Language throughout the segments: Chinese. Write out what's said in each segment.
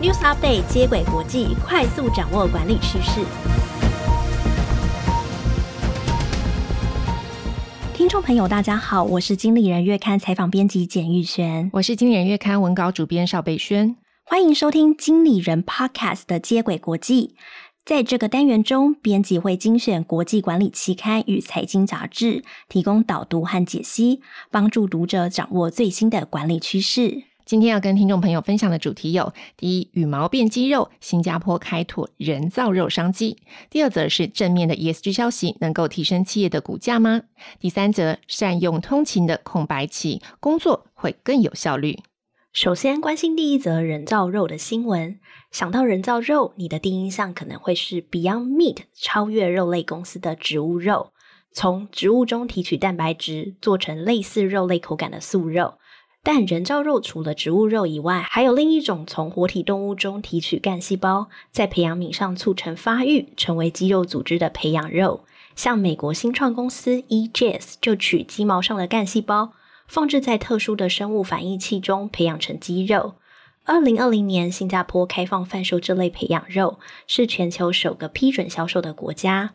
News Update 接轨国际，快速掌握管理趋势。听众朋友，大家好，我是经理人月刊采访编辑简玉璇，我是经理人月刊文稿主编邵贝萱，欢迎收听经理人 Podcast 的接轨国际。在这个单元中，编辑会精选国际管理期刊与财经杂志，提供导读和解析，帮助读者掌握最新的管理趋势。今天要跟听众朋友分享的主题有：第一，羽毛变肌肉，新加坡开拓人造肉商机；第二则是正面的 ESG 消息，能够提升企业的股价吗？第三则，善用通勤的空白期，工作会更有效率。首先关心第一则人造肉的新闻。想到人造肉，你的第一印象可能会是 Beyond Meat 超越肉类公司的植物肉，从植物中提取蛋白质，做成类似肉类口感的素肉。但人造肉除了植物肉以外，还有另一种从活体动物中提取干细胞，在培养皿上促成发育，成为肌肉组织的培养肉。像美国新创公司 egs 就取鸡毛上的干细胞，放置在特殊的生物反应器中，培养成肌肉。二零二零年，新加坡开放贩售这类培养肉，是全球首个批准销售的国家。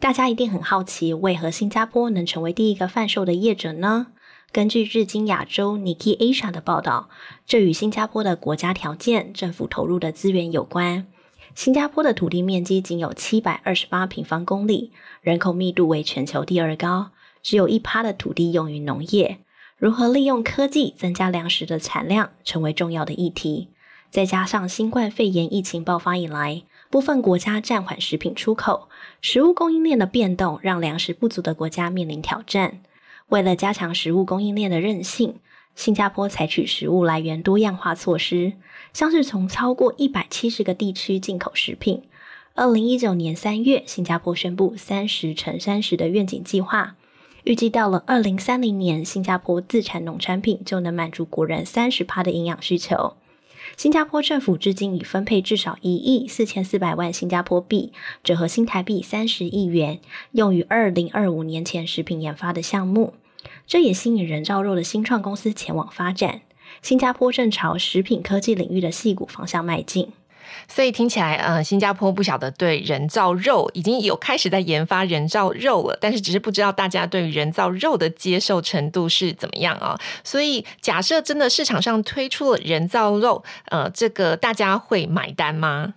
大家一定很好奇，为何新加坡能成为第一个贩售的业者呢？根据日经亚洲 Nikki Asia 的报道，这与新加坡的国家条件、政府投入的资源有关。新加坡的土地面积仅有七百二十八平方公里，人口密度为全球第二高，只有一趴的土地用于农业。如何利用科技增加粮食的产量，成为重要的议题。再加上新冠肺炎疫情爆发以来，部分国家暂缓食品出口，食物供应链的变动让粮食不足的国家面临挑战。为了加强食物供应链的韧性，新加坡采取食物来源多样化措施，像是从超过一百七十个地区进口食品。二零一九年三月，新加坡宣布三十乘三十的愿景计划，预计到了二零三零年，新加坡自产农产品就能满足国人三十趴的营养需求。新加坡政府至今已分配至少一亿四千四百万新加坡币，折合新台币三十亿元，用于二零二五年前食品研发的项目。这也吸引人造肉的新创公司前往发展。新加坡正朝食品科技领域的细谷方向迈进。所以听起来，呃，新加坡不晓得对人造肉已经有开始在研发人造肉了，但是只是不知道大家对于人造肉的接受程度是怎么样啊？所以假设真的市场上推出了人造肉，呃，这个大家会买单吗？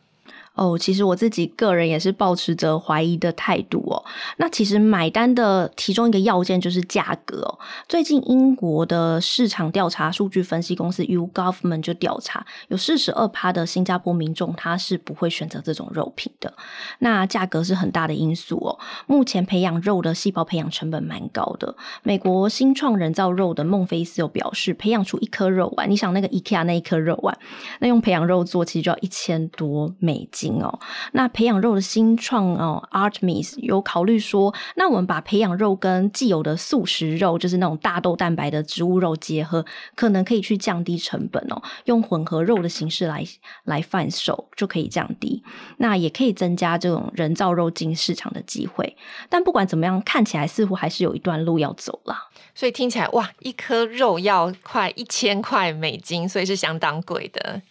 哦，其实我自己个人也是抱持着怀疑的态度哦。那其实买单的其中一个要件就是价格哦。最近英国的市场调查数据分析公司 YouGovernment 就调查，有四十二趴的新加坡民众他是不会选择这种肉品的。那价格是很大的因素哦。目前培养肉的细胞培养成本蛮高的。美国新创人造肉的孟菲斯有表示，培养出一颗肉丸，你想那个 IKEA 那一颗肉丸，那用培养肉做其实就要一千多美金。哦，那培养肉的新创哦，Artemis 有考虑说，那我们把培养肉跟既有的素食肉，就是那种大豆蛋白的植物肉结合，可能可以去降低成本哦，用混合肉的形式来来贩售就可以降低，那也可以增加这种人造肉进市场的机会。但不管怎么样，看起来似乎还是有一段路要走了。所以听起来哇，一颗肉要快一千块美金，所以是相当贵的。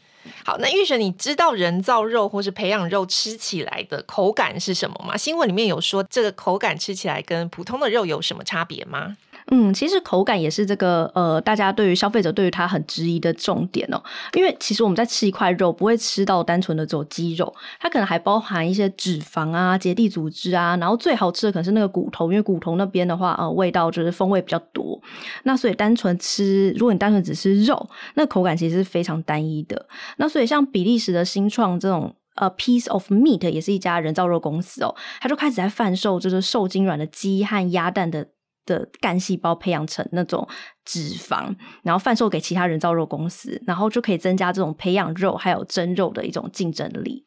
好，那玉璇，你知道人造肉或是培养肉吃起来的口感是什么吗？新闻里面有说这个口感吃起来跟普通的肉有什么差别吗？嗯，其实口感也是这个呃，大家对于消费者对于它很质疑的重点哦。因为其实我们在吃一块肉，不会吃到单纯的只有肌肉，它可能还包含一些脂肪啊、结缔组织啊，然后最好吃的可能是那个骨头，因为骨头那边的话，呃，味道就是风味比较多。那所以单纯吃，如果你单纯只吃肉，那口感其实是非常单一的。那所以像比利时的新创这种呃 Piece of Meat 也是一家人造肉公司哦，它就开始在贩售就是受精卵的鸡和鸭蛋的。的干细胞培养成那种脂肪，然后贩售给其他人造肉公司，然后就可以增加这种培养肉还有蒸肉的一种竞争力。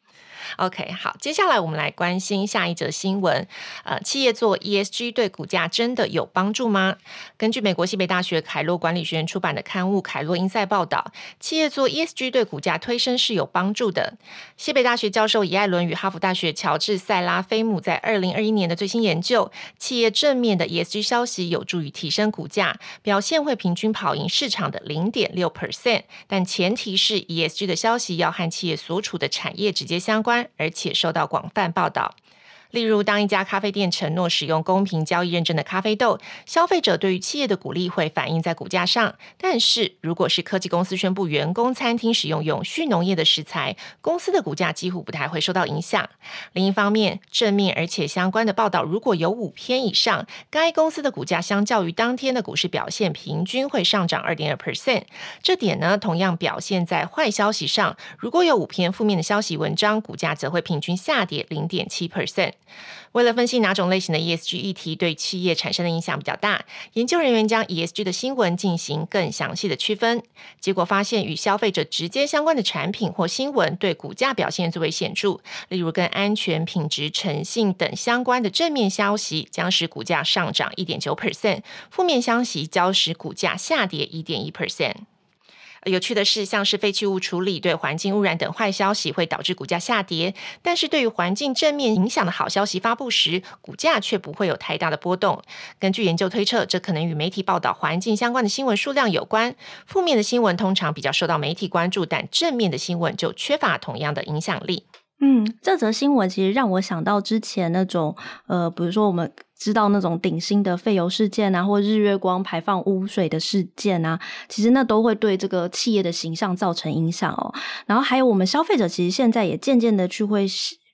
OK，好，接下来我们来关心下一则新闻。呃，企业做 ESG 对股价真的有帮助吗？根据美国西北大学凯洛管理学院出版的刊物《凯洛因赛》报道，企业做 ESG 对股价推升是有帮助的。西北大学教授尹艾伦与哈佛大学乔治塞拉菲姆在二零二一年的最新研究，企业正面的 ESG 消息有助于提升股价，表现会平均跑赢市场的零点六 percent，但前提是 ESG 的消息要和企业所处的产业直接相关。而且受到广泛报道。例如，当一家咖啡店承诺使用公平交易认证的咖啡豆，消费者对于企业的鼓励会反映在股价上。但是，如果是科技公司宣布员工餐厅使用永续农业的食材，公司的股价几乎不太会受到影响。另一方面，正面而且相关的报道如果有五篇以上，该公司的股价相较于当天的股市表现，平均会上涨二点二 percent。这点呢，同样表现在坏消息上，如果有五篇负面的消息文章，股价则会平均下跌零点七 percent。为了分析哪种类型的 ESG 议题对企业产生的影响比较大，研究人员将 ESG 的新闻进行更详细的区分，结果发现与消费者直接相关的产品或新闻对股价表现最为显著。例如，跟安全、品质、诚信等相关的正面消息将使股价上涨一点九 percent，负面消息将使股价下跌一点一 percent。有趣的是，像是废弃物处理对环境污染等坏消息会导致股价下跌，但是对于环境正面影响的好消息发布时，股价却不会有太大的波动。根据研究推测，这可能与媒体报道环境相关的新闻数量有关。负面的新闻通常比较受到媒体关注，但正面的新闻就缺乏同样的影响力。嗯，这则新闻其实让我想到之前那种，呃，比如说我们知道那种顶新的废油事件啊，或日月光排放污水的事件啊，其实那都会对这个企业的形象造成影响哦。然后还有我们消费者，其实现在也渐渐的去会。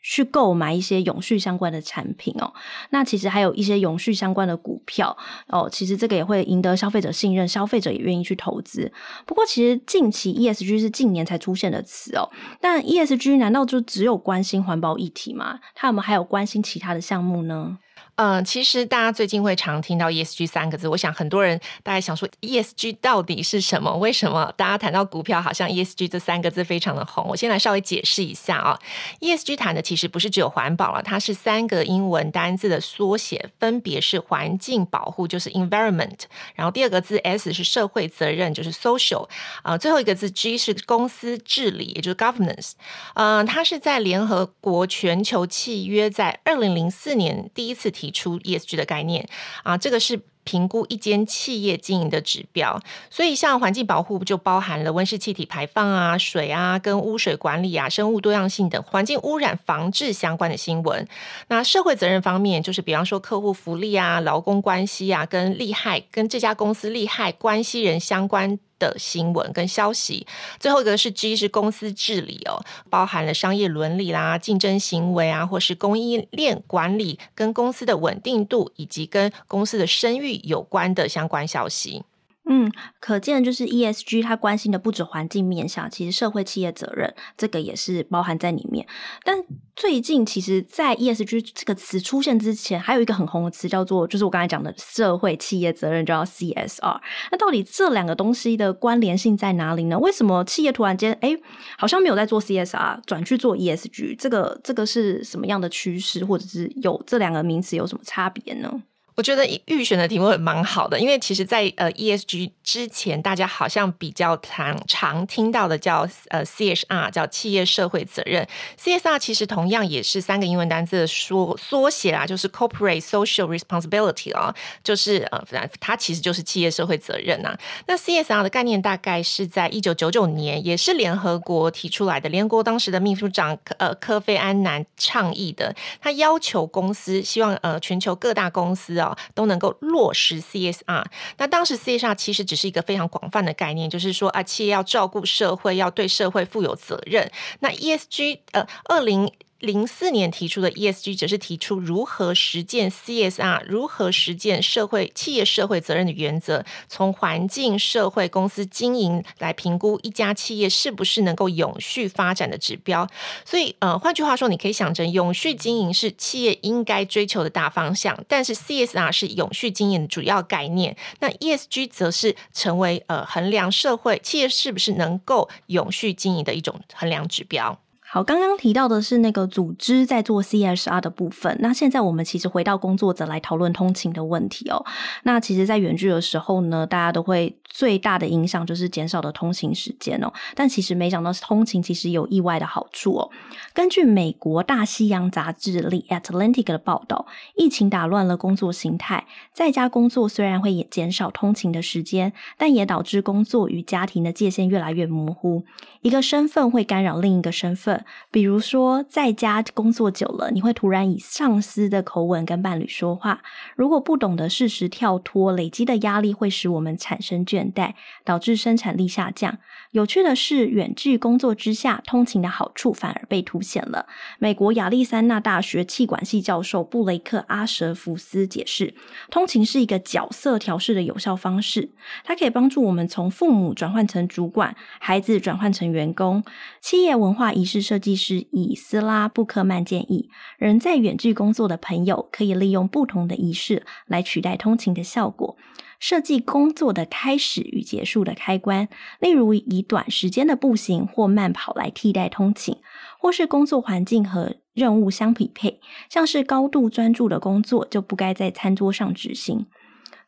去购买一些永续相关的产品哦，那其实还有一些永续相关的股票哦，其实这个也会赢得消费者信任，消费者也愿意去投资。不过，其实近期 ESG 是近年才出现的词哦，但 ESG 难道就只有关心环保议题吗？他们还有关心其他的项目呢？嗯，其实大家最近会常听到 ESG 三个字，我想很多人大概想说 ESG 到底是什么？为什么大家谈到股票，好像 ESG 这三个字非常的红？我先来稍微解释一下啊，ESG 谈的其实不是只有环保了，它是三个英文单字的缩写，分别是环境保护，就是 environment，然后第二个字 S 是社会责任，就是 social，啊，最后一个字 G 是公司治理，也就是 governance，嗯，它是在联合国全球契约在二零零四年第一次提。出 ESG 的概念啊，这个是评估一间企业经营的指标。所以，像环境保护就包含了温室气体排放啊、水啊、跟污水管理啊、生物多样性等环境污染防治相关的新闻。那社会责任方面，就是比方说客户福利啊、劳工关系啊、跟利害跟这家公司利害关系人相关的新闻跟消息，最后一个是 G 是公司治理哦，包含了商业伦理啦、竞争行为啊，或是供应链管理跟公司的稳定度，以及跟公司的声誉有关的相关消息。嗯，可见就是 ESG，它关心的不止环境面向，其实社会企业责任这个也是包含在里面。但最近其实，在 ESG 这个词出现之前，还有一个很红的词叫做，就是我刚才讲的社会企业责任，叫 CSR。那到底这两个东西的关联性在哪里呢？为什么企业突然间哎，好像没有在做 CSR，转去做 ESG？这个这个是什么样的趋势，或者是有这两个名词有什么差别呢？我觉得预选的题目也蛮好的，因为其实在，呃 ESG 之前，大家好像比较常常听到的叫呃 CSR，叫企业社会责任。CSR 其实同样也是三个英文单字的缩缩写啦，就是 Corporate Social Responsibility 啊，就是呃，它其实就是企业社会责任呐、啊。那 CSR 的概念大概是在一九九九年，也是联合国提出来的，联合国当时的秘书长呃科菲安南倡议的，他要求公司希望呃全球各大公司啊。都能够落实 CSR。那当时 CSR 其实只是一个非常广泛的概念，就是说啊，企业要照顾社会，要对社会负有责任。那 ESG，呃，二零。零四年提出的 ESG 则是提出如何实践 CSR，如何实践社会企业社会责任的原则，从环境、社会、公司经营来评估一家企业是不是能够永续发展的指标。所以，呃，换句话说，你可以想成永续经营是企业应该追求的大方向，但是 CSR 是永续经营的主要概念。那 ESG 则是成为呃衡量社会企业是不是能够永续经营的一种衡量指标。好，刚刚提到的是那个组织在做 CSR 的部分。那现在我们其实回到工作者来讨论通勤的问题哦。那其实，在远距的时候呢，大家都会最大的影响就是减少的通勤时间哦。但其实没想到，通勤其实有意外的好处哦。根据美国大西洋杂志《The Atlantic》的报道，疫情打乱了工作形态，在家工作虽然会减少通勤的时间，但也导致工作与家庭的界限越来越模糊。一个身份会干扰另一个身份。比如说，在家工作久了，你会突然以上司的口吻跟伴侣说话。如果不懂得适时跳脱，累积的压力会使我们产生倦怠，导致生产力下降。有趣的是，远距工作之下，通勤的好处反而被凸显了。美国亚利桑那大学气管系教授布雷克·阿舍福斯解释，通勤是一个角色调试的有效方式，它可以帮助我们从父母转换成主管，孩子转换成员工。企业文化仪式设计师以斯拉·布克曼建议，人在远距工作的朋友可以利用不同的仪式来取代通勤的效果。设计工作的开始与结束的开关，例如以短时间的步行或慢跑来替代通勤，或是工作环境和任务相匹配，像是高度专注的工作就不该在餐桌上执行。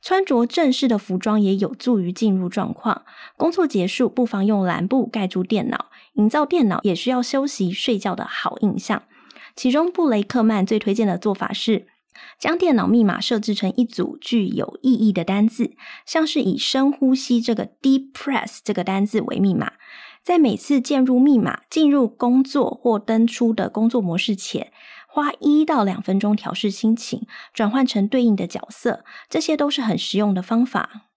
穿着正式的服装也有助于进入状况。工作结束，不妨用蓝布盖住电脑，营造电脑也需要休息睡觉的好印象。其中，布雷克曼最推荐的做法是，将电脑密码设置成一组具有意义的单字，像是以深呼吸这个 deep press 这个单字为密码，在每次键入密码、进入工作或登出的工作模式前，花一到两分钟调试心情，转换成对应的角色，这些都是很实用的方法。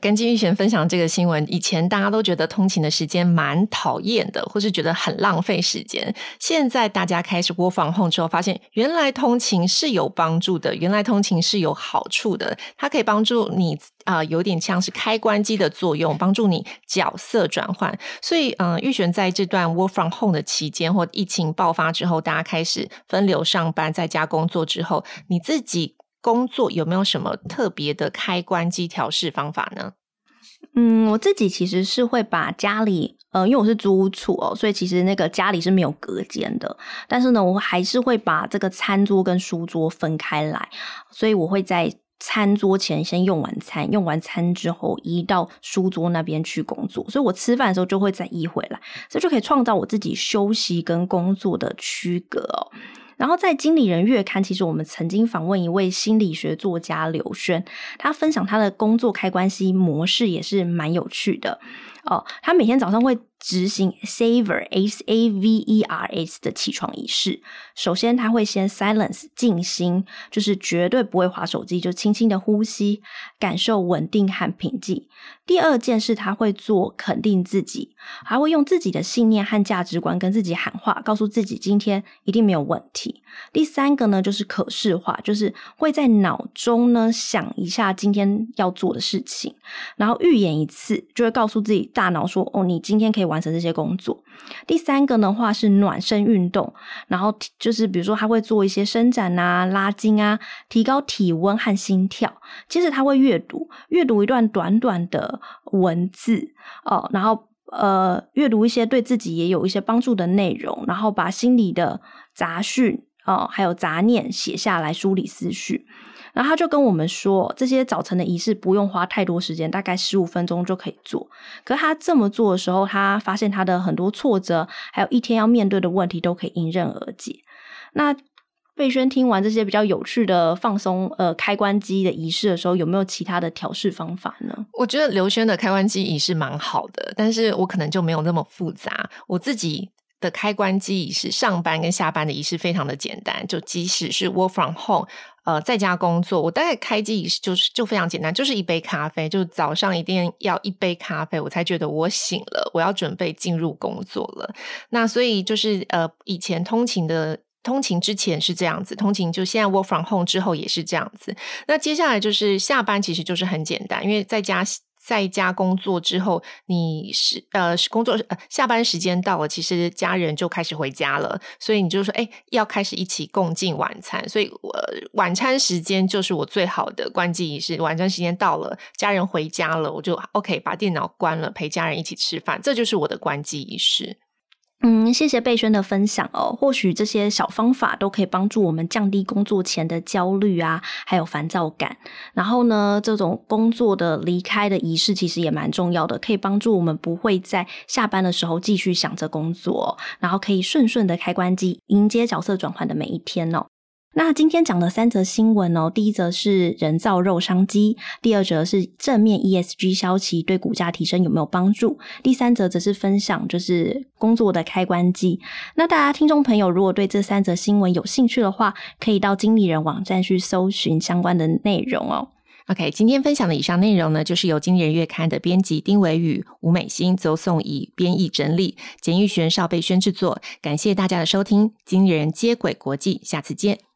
跟金玉璇分享这个新闻，以前大家都觉得通勤的时间蛮讨厌的，或是觉得很浪费时间。现在大家开始 work from home 之后，发现原来通勤是有帮助的，原来通勤是有好处的。它可以帮助你啊，有点像是开关机的作用，帮助你角色转换。所以，嗯，玉璇在这段 work from home 的期间，或疫情爆发之后，大家开始分流上班，在家工作之后，你自己。工作有没有什么特别的开关机调试方法呢？嗯我自己其实是会把家里，呃，因为我是租屋处哦，所以其实那个家里是没有隔间的。但是呢，我还是会把这个餐桌跟书桌分开来，所以我会在餐桌前先用完餐，用完餐之后移到书桌那边去工作。所以我吃饭的时候就会再移回来，这就可以创造我自己休息跟工作的区隔哦。然后在《经理人月刊》，其实我们曾经访问一位心理学作家刘轩，他分享他的工作开关系模式也是蛮有趣的哦。他每天早上会执行 Saver S A V E R S 的起床仪式。首先，他会先 Silence 静心，就是绝对不会划手机，就轻轻的呼吸，感受稳定和平静。第二件事，他会做肯定自己，还会用自己的信念和价值观跟自己喊话，告诉自己今天一定没有问题。第三个呢，就是可视化，就是会在脑中呢想一下今天要做的事情，然后预演一次，就会告诉自己大脑说：“哦，你今天可以。”完成这些工作。第三个的话是暖身运动，然后就是比如说他会做一些伸展啊、拉筋啊，提高体温和心跳。接着他会阅读，阅读一段短短的文字哦，然后呃阅读一些对自己也有一些帮助的内容，然后把心里的杂讯哦还有杂念写下来，梳理思绪。然后他就跟我们说，这些早晨的仪式不用花太多时间，大概十五分钟就可以做。可是他这么做的时候，他发现他的很多挫折，还有一天要面对的问题，都可以迎刃而解。那蓓宣听完这些比较有趣的放松呃开关机的仪式的时候，有没有其他的调试方法呢？我觉得刘轩的开关机仪式蛮好的，但是我可能就没有那么复杂。我自己的开关机仪式，上班跟下班的仪式非常的简单，就即使是 work from home。呃，在家工作，我大概开机仪式就是就非常简单，就是一杯咖啡，就早上一定要一杯咖啡，我才觉得我醒了，我要准备进入工作了。那所以就是呃，以前通勤的通勤之前是这样子，通勤就现在 work from home 之后也是这样子。那接下来就是下班，其实就是很简单，因为在家。在家工作之后，你是呃是工作呃下班时间到了，其实家人就开始回家了，所以你就说，哎，要开始一起共进晚餐，所以我、晚餐时间就是我最好的关机仪式。晚餐时间到了，家人回家了，我就 OK 把电脑关了，陪家人一起吃饭，这就是我的关机仪式。嗯，谢谢贝轩的分享哦。或许这些小方法都可以帮助我们降低工作前的焦虑啊，还有烦躁感。然后呢，这种工作的离开的仪式其实也蛮重要的，可以帮助我们不会在下班的时候继续想着工作，然后可以顺顺的开关机，迎接角色转换的每一天哦。那今天讲的三则新闻哦，第一则是人造肉商机，第二则是正面 ESG 消息对股价提升有没有帮助，第三则则是分享就是工作的开关机。那大家听众朋友如果对这三则新闻有兴趣的话，可以到经理人网站去搜寻相关的内容哦。OK，今天分享的以上内容呢，就是由经理人月刊的编辑丁伟宇、吴美心、邹颂仪编译整理，简玉璇、邵贝轩制作。感谢大家的收听，经理人接轨国际，下次见。